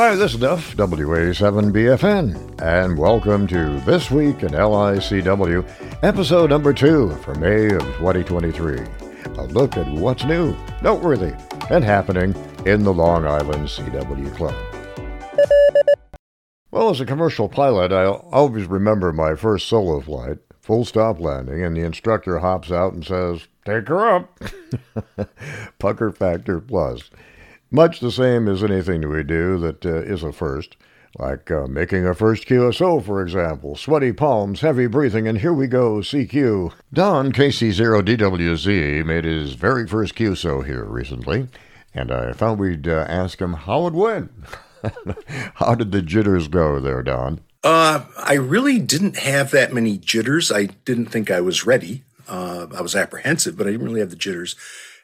Hi, this is Duff, WA7BFN, and welcome to This Week in LICW, episode number two for May of 2023. A look at what's new, noteworthy, and happening in the Long Island CW Club. Well, as a commercial pilot, I always remember my first solo flight, full stop landing, and the instructor hops out and says, Take her up. Pucker factor plus. Much the same as anything we do that uh, is a first, like uh, making a first QSO, for example. Sweaty palms, heavy breathing, and here we go, CQ. Don KC0DWZ made his very first QSO here recently, and I thought we'd uh, ask him how it went. how did the jitters go there, Don? Uh, I really didn't have that many jitters. I didn't think I was ready. Uh, I was apprehensive, but I didn't really have the jitters.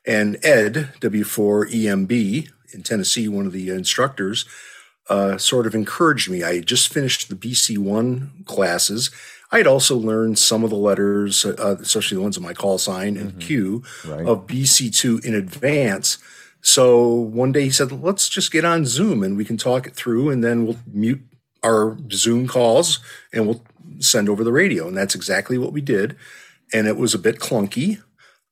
And Ed, W4EMB, in Tennessee, one of the instructors, uh, sort of encouraged me. I had just finished the BC1 classes. I had also learned some of the letters, uh, especially the ones in my call sign and mm-hmm. Q, right. of BC2 in advance. So one day he said, let's just get on Zoom and we can talk it through and then we'll mute our Zoom calls and we'll send over the radio. And that's exactly what we did. And it was a bit clunky.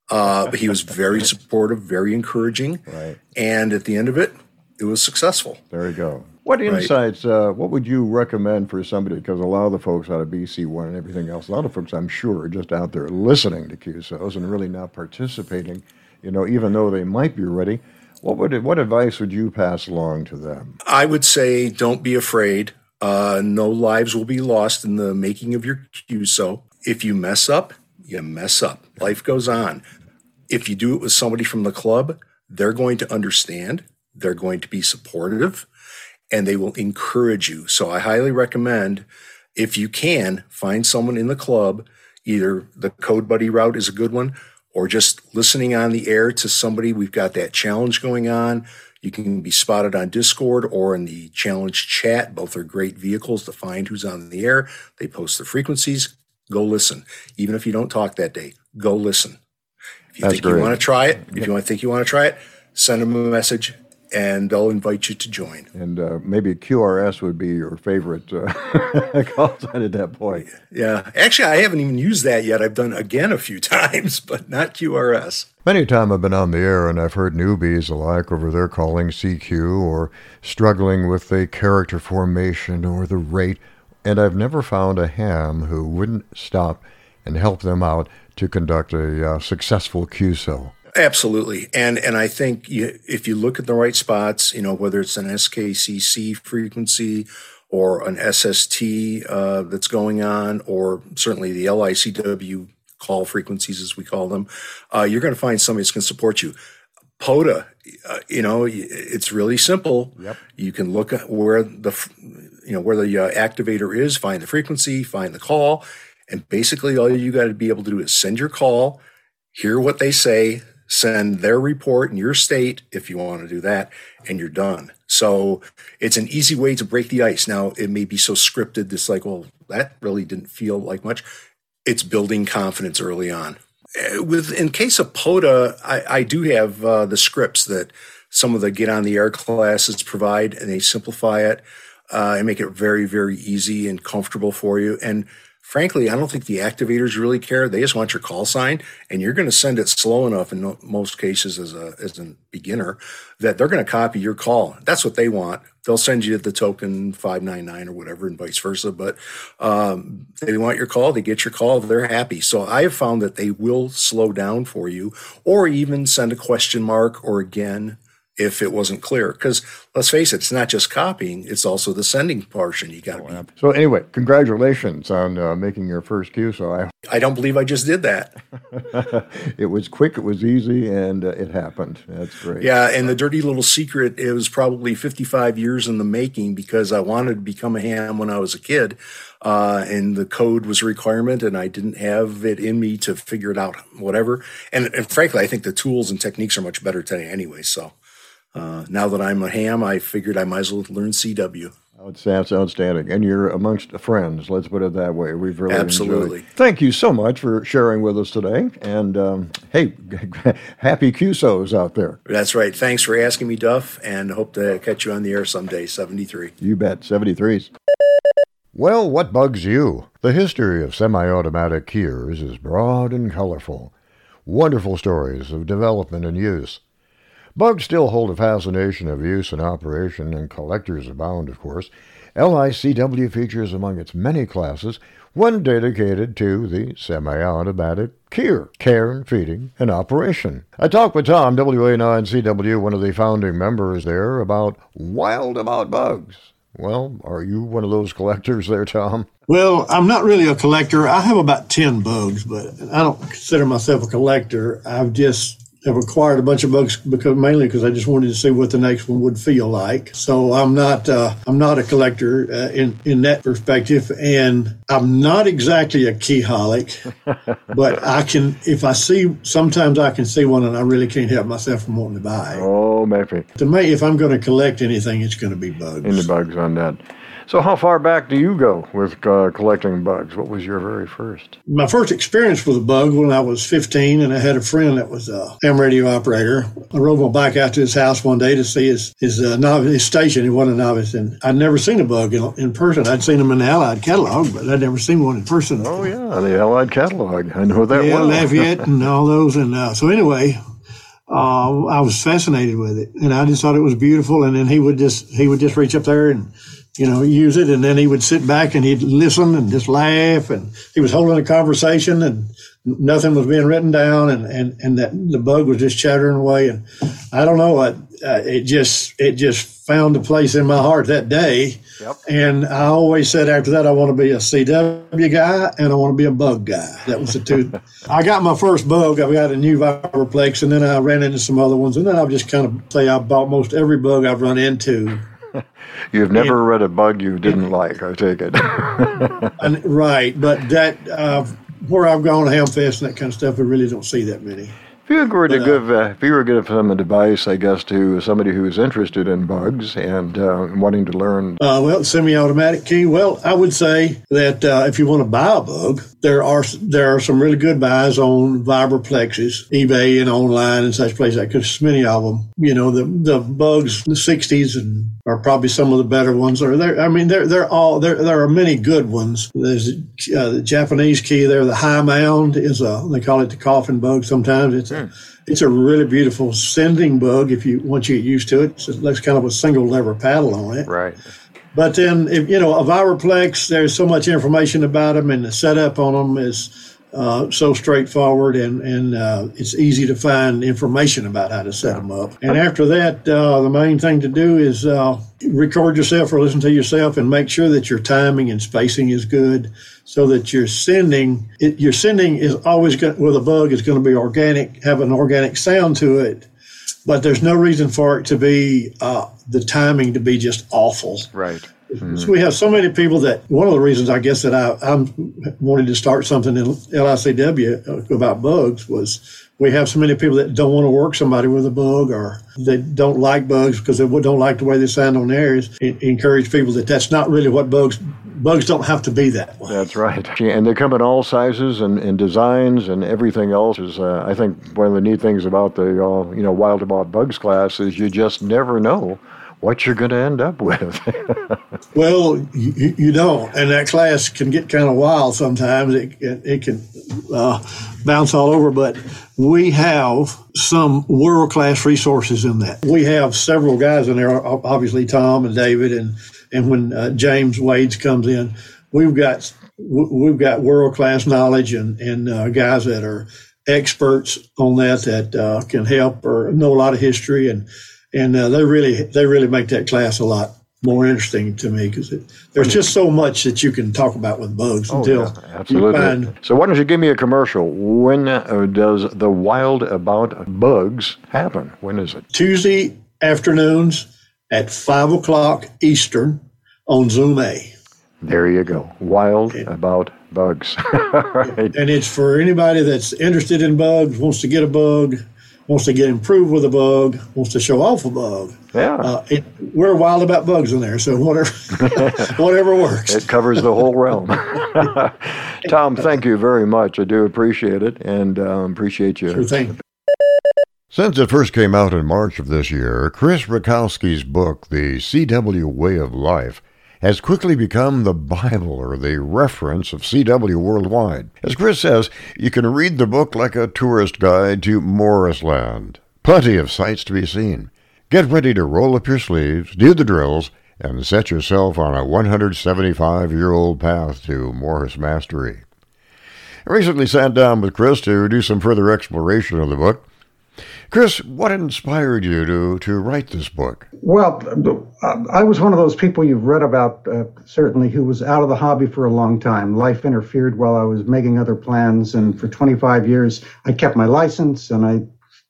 Uh, but he was very supportive, very encouraging. Right. And at the end of it, it was successful. There you go. What insights, right. uh, what would you recommend for somebody? Because a lot of the folks out of BC1 and everything else, a lot of folks, I'm sure, are just out there listening to QSOs and really not participating, you know, even though they might be ready. What, would, what advice would you pass along to them? I would say don't be afraid. Uh, no lives will be lost in the making of your QSO. If you mess up, you mess up. Life goes on. If you do it with somebody from the club, they're going to understand, they're going to be supportive, and they will encourage you. So I highly recommend, if you can, find someone in the club. Either the Code Buddy route is a good one, or just listening on the air to somebody. We've got that challenge going on. You can be spotted on Discord or in the challenge chat. Both are great vehicles to find who's on the air. They post the frequencies. Go listen. Even if you don't talk that day, go listen. If you That's think great. you want to try it, if you want to think you want to try it, send them a message and they'll invite you to join. And uh, maybe QRS would be your favorite uh, call sign at that point. Yeah, actually, I haven't even used that yet. I've done again a few times, but not QRS. Many time I've been on the air and I've heard newbies alike over there calling CQ or struggling with the character formation or the rate and I've never found a ham who wouldn't stop and help them out to conduct a uh, successful QSO. Absolutely, and and I think you, if you look at the right spots, you know whether it's an SKCC frequency or an SST uh, that's going on, or certainly the LICW call frequencies as we call them, uh, you're going to find somebody that's going to support you. POTA, uh, you know, it's really simple. Yep. You can look at where the you know where the uh, activator is, find the frequency, find the call, and basically all you got to be able to do is send your call, hear what they say, send their report in your state if you want to do that, and you're done. So it's an easy way to break the ice. Now it may be so scripted, it's like, well, that really didn't feel like much. It's building confidence early on. Uh, with in case of POTA, I, I do have uh, the scripts that some of the get on the air classes provide, and they simplify it uh, and make it very, very easy and comfortable for you. And frankly, I don't think the activators really care. They just want your call sign, and you're going to send it slow enough in most cases as a as a beginner that they're going to copy your call. That's what they want. They'll send you the token five nine nine or whatever, and vice versa. But um, they want your call. They get your call. They're happy. So I have found that they will slow down for you, or even send a question mark or again if it wasn't clear. Because let's face it, it's not just copying; it's also the sending portion. You got to oh, be. So anyway, congratulations on uh, making your first Q. So I. I don't believe I just did that. it was quick, it was easy, and uh, it happened. That's great. Yeah, and the dirty little secret it was probably 55 years in the making because I wanted to become a ham when I was a kid. Uh, and the code was a requirement, and I didn't have it in me to figure it out, whatever. And, and frankly, I think the tools and techniques are much better today, anyway. So, uh, now that I'm a ham, I figured I might as well learn CW. That's outstanding. And you're amongst friends, let's put it that way. We've really Absolutely. Enjoyed. Thank you so much for sharing with us today. And um, hey, happy QSOs out there. That's right. Thanks for asking me, Duff, and hope to catch you on the air someday, 73. You bet, 73s. Well, what bugs you? The history of semi automatic keyers is broad and colorful. Wonderful stories of development and use. Bugs still hold a fascination of use and operation, and collectors abound, of course. LICW features among its many classes one dedicated to the semi-automatic keyer, care and feeding and operation. I talked with Tom, WA9ZW, one of the founding members there, about wild about bugs. Well, are you one of those collectors there, Tom? Well, I'm not really a collector. I have about 10 bugs, but I don't consider myself a collector. I've just have acquired a bunch of bugs because mainly because I just wanted to see what the next one would feel like. So I'm not uh, I'm not a collector uh, in in that perspective, and I'm not exactly a keyholic, but I can if I see sometimes I can see one and I really can't help myself from wanting to buy. Oh, maybe. To me, if I'm going to collect anything, it's going to be bugs. Any bugs on that. So, how far back do you go with uh, collecting bugs? What was your very first? My first experience with a bug when I was 15, and I had a friend that was a ham radio operator. I rode my bike out to his house one day to see his his, uh, novice, his station. He wasn't a novice, and I'd never seen a bug in, in person. I'd seen them in the Allied catalog, but I'd never seen one in person. Oh yeah, the Allied catalog. I know that yeah, well. Lafayette and all those. And uh, so anyway, uh, I was fascinated with it, and I just thought it was beautiful. And then he would just he would just reach up there and you know, use it. And then he would sit back and he'd listen and just laugh. And he was holding a conversation and nothing was being written down. And, and, and that the bug was just chattering away. And I don't know what, uh, it just, it just found a place in my heart that day. Yep. And I always said after that, I want to be a CW guy and I want to be a bug guy. That was the two. I got my first bug. I got a new Vibraplex and then I ran into some other ones. And then I've just kind of say I bought most every bug I've run into You've never read a bug you didn't like, I take it. and, right, but that uh, where I've gone to Hamfest and that kind of stuff, I really don't see that many. If you were to but, uh, give, uh, if you were to give some advice, I guess, to somebody who's interested in bugs and uh, wanting to learn, uh, well, semi-automatic key. Well, I would say that uh, if you want to buy a bug, there are there are some really good buys on Vibraplexes, eBay, and online and such places. Because many of them, you know, the the bugs, in the '60s, and are probably some of the better ones. Or there, I mean, they're they're all there. There are many good ones. There's uh, the Japanese key there. The Hi-Mound is a they call it the coffin bug. Sometimes it's mm. a, hmm. it's a really beautiful sending bug. If you once you get used to it, it looks kind of a single lever paddle on it. Right. But then, if, you know, a Vibraplex, there's so much information about them, and the setup on them is uh, so straightforward, and and uh, it's easy to find information about how to set them up. And after that, uh, the main thing to do is uh, record yourself or listen to yourself, and make sure that your timing and spacing is good, so that your sending it, your sending is always going with a bug is going to be organic, have an organic sound to it but there's no reason for it to be uh, the timing to be just awful. Right. Mm-hmm. So we have so many people that one of the reasons I guess that I, I'm wanting to start something in LICW about bugs was we have so many people that don't want to work somebody with a bug or they don't like bugs because they don't like the way they sound on. Is encourage people that that's not really what bugs bugs don't have to be that way. That's right. And they come in all sizes and, and designs and everything else. Is uh, I think one of the neat things about the uh, you know Wild About Bugs class is you just never know what you're going to end up with. well, you, you, don't, and that class can get kind of wild sometimes. It, it, it can uh, bounce all over, but we have some world class resources in that. We have several guys in there, obviously Tom and David and and when uh, James Wades comes in, we've got we've got world class knowledge and and uh, guys that are experts on that that uh, can help or know a lot of history and and uh, they really they really make that class a lot more interesting to me because there's just so much that you can talk about with bugs oh, until yeah, absolutely. Find, so why don't you give me a commercial? When uh, does the Wild About Bugs happen? When is it? Tuesday afternoons at five o'clock Eastern on Zoom A. There you go. Wild about bugs. right. And it's for anybody that's interested in bugs, wants to get a bug, wants to get improved with a bug, wants to show off a bug. Yeah. Uh, it, we're wild about bugs in there, so whatever, whatever works. It covers the whole realm. Tom, thank you very much. I do appreciate it and um, appreciate you. Sure thing. Since it first came out in March of this year, Chris Rutkowski's book, The CW Way of Life, has quickly become the Bible or the reference of CW worldwide. As Chris says, you can read the book like a tourist guide to Morseland. Plenty of sights to be seen. Get ready to roll up your sleeves, do the drills, and set yourself on a 175 year old path to Morse mastery. I recently sat down with Chris to do some further exploration of the book. Chris, what inspired you to, to write this book? Well, I was one of those people you've read about, uh, certainly, who was out of the hobby for a long time. Life interfered while I was making other plans, and for 25 years, I kept my license and I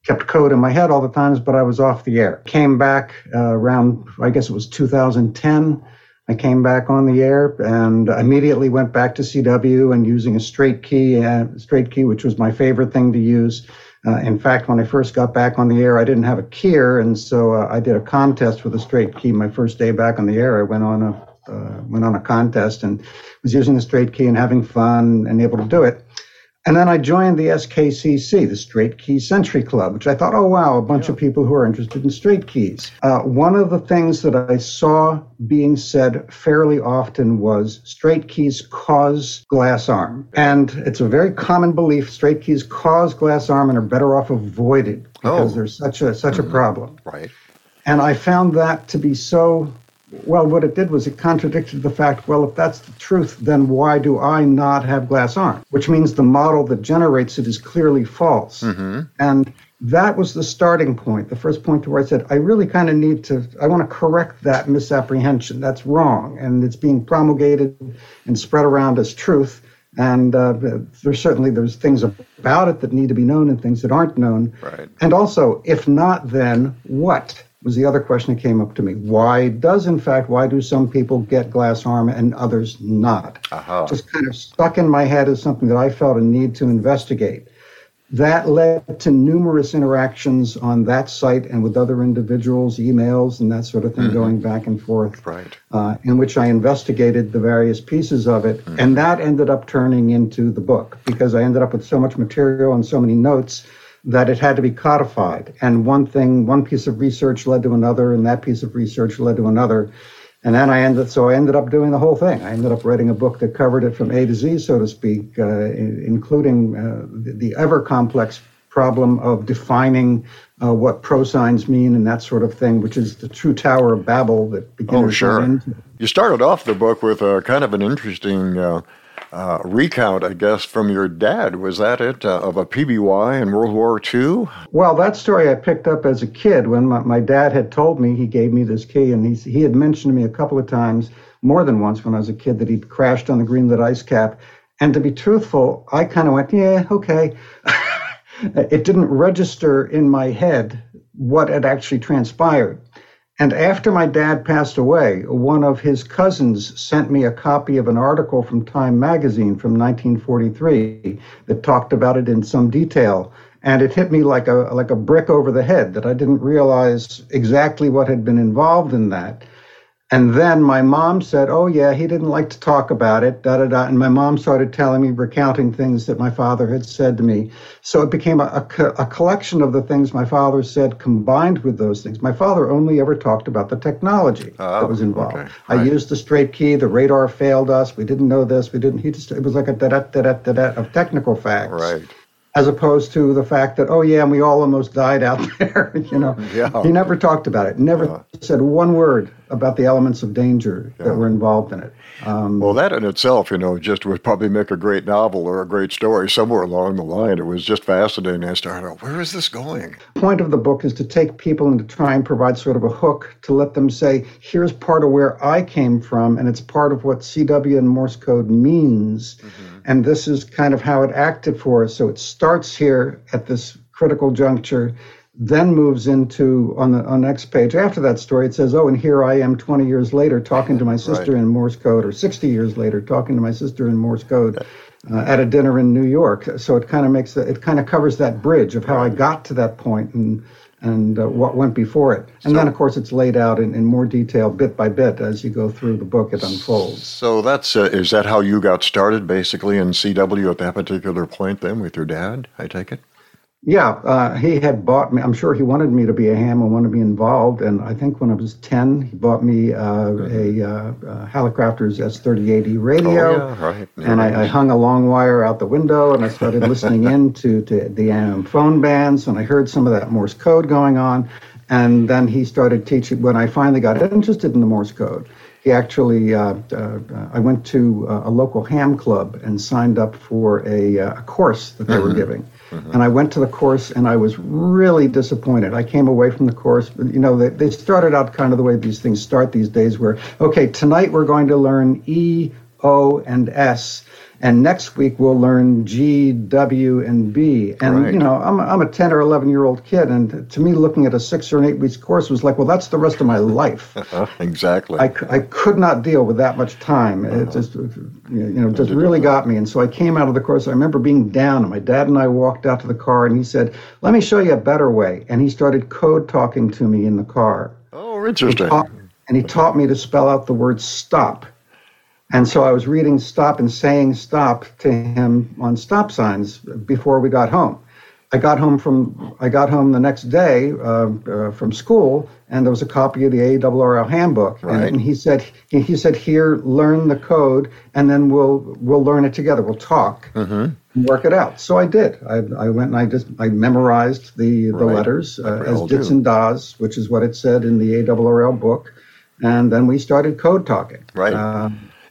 kept code in my head all the times, but I was off the air. Came back uh, around, I guess it was 2010. I came back on the air and immediately went back to CW and using a straight key, uh, straight key, which was my favorite thing to use. Uh, in fact, when I first got back on the air, I didn't have a keyer, and so uh, I did a contest with a straight key. My first day back on the air, I went on a uh, went on a contest and was using the straight key and having fun and able to do it. And then I joined the SKCC, the Straight Key Century Club, which I thought, oh, wow, a bunch yeah. of people who are interested in straight keys. Uh, one of the things that I saw being said fairly often was straight keys cause glass arm. And it's a very common belief straight keys cause glass arm and are better off avoided because oh. there's such a, such mm-hmm. a problem. Right. And I found that to be so well, what it did was it contradicted the fact, well, if that's the truth, then why do I not have glass arm? Which means the model that generates it is clearly false. Mm-hmm. And that was the starting point, the first point to where I said, I really kind of need to, I want to correct that misapprehension. That's wrong. And it's being promulgated and spread around as truth. And uh, there's certainly there's things about it that need to be known and things that aren't known. Right. And also, if not, then what? Was the other question that came up to me. Why does, in fact, why do some people get glass arm and others not? Uh-huh. Just kind of stuck in my head as something that I felt a need to investigate. That led to numerous interactions on that site and with other individuals, emails, and that sort of thing mm-hmm. going back and forth. Right. Uh, in which I investigated the various pieces of it. Mm-hmm. And that ended up turning into the book because I ended up with so much material and so many notes that it had to be codified. And one thing, one piece of research led to another, and that piece of research led to another. And then I ended, so I ended up doing the whole thing. I ended up writing a book that covered it from A to Z, so to speak, uh, including uh, the, the, ever complex problem of defining uh, what pro signs mean and that sort of thing, which is the true Tower of Babel that beginners oh, sure. You started off the book with a kind of an interesting uh, recount, I guess, from your dad. Was that it, uh, of a PBY in World War II? Well, that story I picked up as a kid when my, my dad had told me he gave me this key, and he, he had mentioned to me a couple of times, more than once when I was a kid, that he'd crashed on the Greenland ice cap. And to be truthful, I kind of went, yeah, okay. it didn't register in my head what had actually transpired. And after my dad passed away, one of his cousins sent me a copy of an article from Time magazine from 1943 that talked about it in some detail. And it hit me like a, like a brick over the head that I didn't realize exactly what had been involved in that. And then my mom said, Oh, yeah, he didn't like to talk about it, da da da. And my mom started telling me, recounting things that my father had said to me. So it became a, a, a, collection of the things my father said combined with those things. My father only ever talked about the technology oh, that was involved. Okay. I used the straight key, the radar failed us, we didn't know this, we didn't, he just, it was like a da da da da da da of technical facts. Right as opposed to the fact that oh yeah and we all almost died out there you know. Yeah. he never talked about it. Never yeah. said one word about the elements of danger yeah. that were involved in it. Um, well that in itself you know just would probably make a great novel or a great story somewhere along the line. It was just fascinating. I started where is this going? The point of the book is to take people and to try and provide sort of a hook to let them say here's part of where i came from and it's part of what cw and morse code means. Mm-hmm and this is kind of how it acted for us. So it starts here at this critical juncture. then moves into on the on the next page after that story. It says, "Oh, and here I am, 20 years later, talking to my sister Right. in Morse code, or 60 years later, talking to my sister in Morse code." Uh, at a dinner in New York, so it kind of makes it kind of covers that bridge of how I got to that point and and uh, what went before it, and then of course it's laid out in, in more detail, bit by bit, as you go through the book. It unfolds. So that's uh, is that how you got started, basically in CW at that particular point? Then with your dad, I take it. Yeah, uh, he had bought me. I'm sure he wanted me to be a ham and wanted to be involved. And I think when I was 10, he bought me uh, a uh, uh, Hallicrafters S3080 radio. Oh, yeah, right. And I, I hung a long wire out the window and I started listening in to, to the AM phone bands and I heard some of that Morse code going on. And then he started teaching. When I finally got interested in the Morse code, he actually, uh, uh, I went to uh, a local ham club and signed up for a, uh, a course that they were giving. And I went to the course and I was really disappointed. I came away from the course, you know, they, they started out kind of the way these things start these days where, okay, tonight we're going to learn E, O, and S. And next week we'll learn G, W, and B. And Right. you know, I'm, I'm a 10 or 11 year old kid, and to me, looking at a six or an eight weeks course was like, well, that's the rest of my life. Exactly. I could not deal with that much time. It just, you know, just really got me. And so I came out of the course. I remember being down, and my dad and I walked out to the car, and he said, "Let me show you a better way." And he started code talking to me in the car. oh, interesting. Taught- and he taught me to spell out the word stop. And so I was reading stop and saying stop to him on stop signs before we got home. I got home from I got home the next day uh, uh, from school, and there was a copy of the ARRL handbook. And, Right. and he said he, he said here learn the code, and then we'll we'll learn it together. We'll talk and work it out. So I did. I, I went and I just I memorized the the Right. letters uh, as dits do. and das, which is what it said in the ARRL book, and then we started code talking. Right.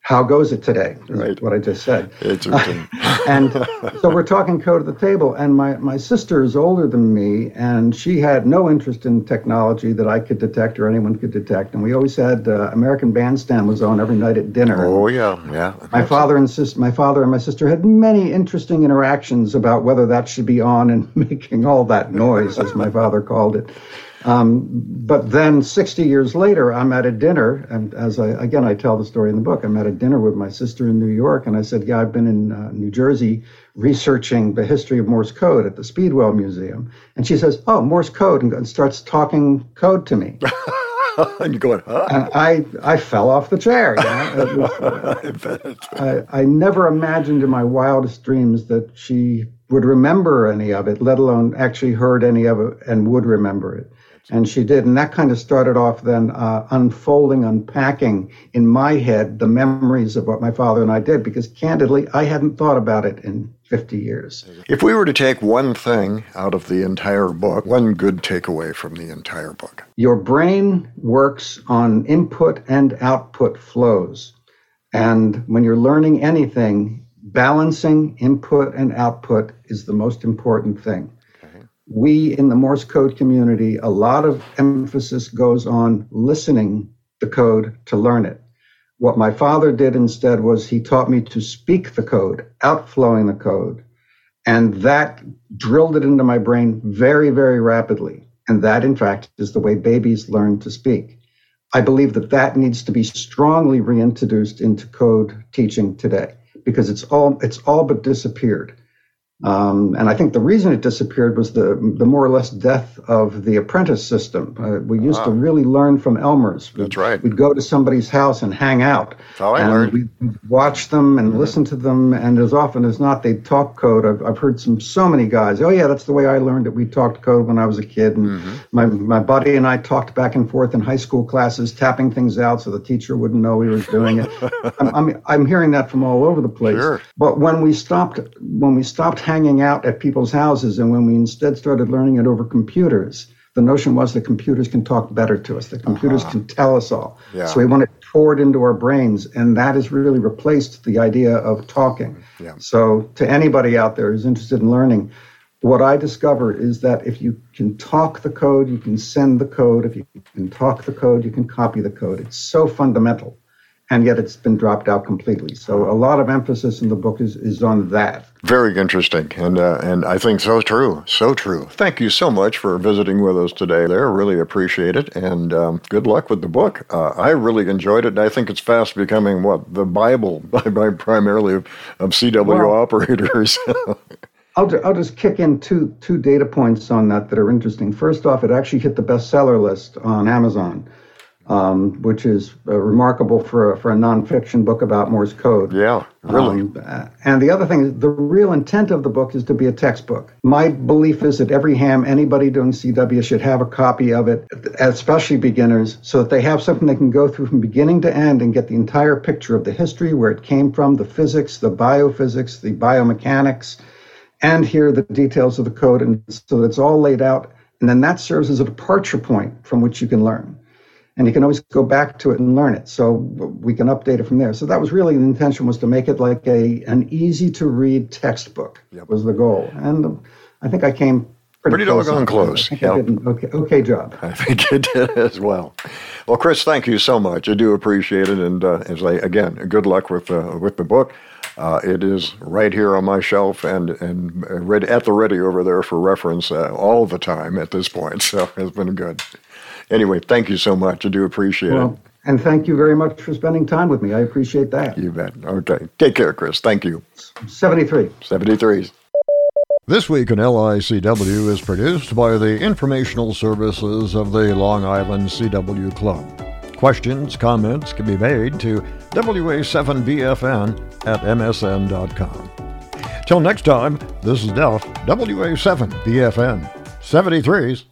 How goes it today? Right. What I just said. Interesting. and so we're talking code at the table and my, my sister is older than me and she had no interest in technology that i could detect or anyone could detect and we always had uh, american bandstand was on every night at dinner oh yeah, yeah. my father and sis- my father and my sister had many interesting interactions about whether that should be on and making all that noise, as my father called it. Um, but then, 60 years later, I'm at a dinner, and as I again I tell the story in the book, I'm at a dinner with my sister in New York, and I said, "Yeah, I've been in uh, New Jersey researching the history of Morse code at the Speedwell Museum," and she says, "Oh, Morse code," and starts talking code to me. and you're going, huh? And I, I fell off the chair. You know? Was- I bet. I, I never imagined in my wildest dreams that she would remember any of it, let alone actually heard any of it and would remember it. And she did. And that kind of started off then uh, unfolding, unpacking in my head the memories of what my father and I did, because candidly, I hadn't thought about it in 50 years. If we were to take one thing out of the entire book, one good takeaway from the entire book. Your brain works on input and output flows. And when you're learning anything, balancing input and output is the most important thing. We in the Morse code community, a lot of emphasis goes on listening the code to learn it. What my father did instead was he taught me to speak the code, outflowing the code. And that drilled it into my brain very, very rapidly. And that, in fact, is the way babies learn to speak. I believe that that needs to be strongly reintroduced into code teaching today because it's all it's all but disappeared. Um, and I think the reason it disappeared was the the more or less death of the apprentice system. Uh, we used to really learn from Elmers. We'd, That's right. We'd go to somebody's house and hang out. That's how I and learned. We'd watch them and listen to them, and as often as not, they'd talk code. I've, I've heard some so many guys. Oh yeah, that's the way I learned it. We talked code when I was a kid, and Mm-hmm. my my buddy and I talked back and forth in high school classes, tapping things out so the teacher wouldn't know we were doing it. I'm, I'm I'm hearing that from all over the place. Sure. But when we stopped when we stopped hanging out at people's houses and when we instead started learning it over computers, the notion was that computers can talk better to us, that computers Uh-huh. can tell us all. Yeah. So we want it poured into our brains, and that has really replaced the idea of talking. Yeah. So to anybody out there who's interested in learning, what I discovered is that if you can talk the code, you can send the code. If you can talk the code, you can copy the code. It's so fundamental, and yet it's been dropped out completely. So a lot of emphasis in the book is, is on that. Very interesting, and uh, and I think so true, so true. Thank you so much for visiting with us today. There, really appreciate it, and um, good luck with the book. Uh, I really enjoyed it, and I think it's fast becoming what the Bible, by, by primarily of, of CW Well- operators. I'll, ju- I'll just kick in two two data points on that that are interesting. First off, it actually hit the bestseller list on Amazon, um, which is uh, remarkable for a, for a nonfiction book about Morse code. yeah, really. Um, and the other thing is the real intent of the book is to be a textbook. My belief is that every ham anybody doing CW should have a copy of it, especially beginners, so that they have something they can go through from beginning to end and get the entire picture of the history, where it came from, the physics, the biophysics, the biomechanics, and hear the details of the code, and so that it's all laid out. And then that serves as a departure point from which you can learn and you can always go back to it and learn it. So we can update it from there. So that was really the intention was to make it like a an easy to read textbook was the goal, and I think I came pretty, Pretty close. doggone on close, I yeah. I did an okay okay job. I think it did as well. Well, Chris, thank you so much. I do appreciate it, and uh, as I again, good luck with uh, with the book. Uh, it is right here on my shelf and and ready at the ready over there for reference uh, all the time at this point. So it's been good. Anyway, thank you so much. I do appreciate Well, and thank you very much for spending time with me. I appreciate that. You bet. Okay, take care, Chris. Thank you. Seventy three. 73s. This week in LICW is produced by the informational services of the Long Island CW Club. Questions, comments can be made to WA7BFN at MSN.com. Till next time, this is Duff, WA7BFN. 73s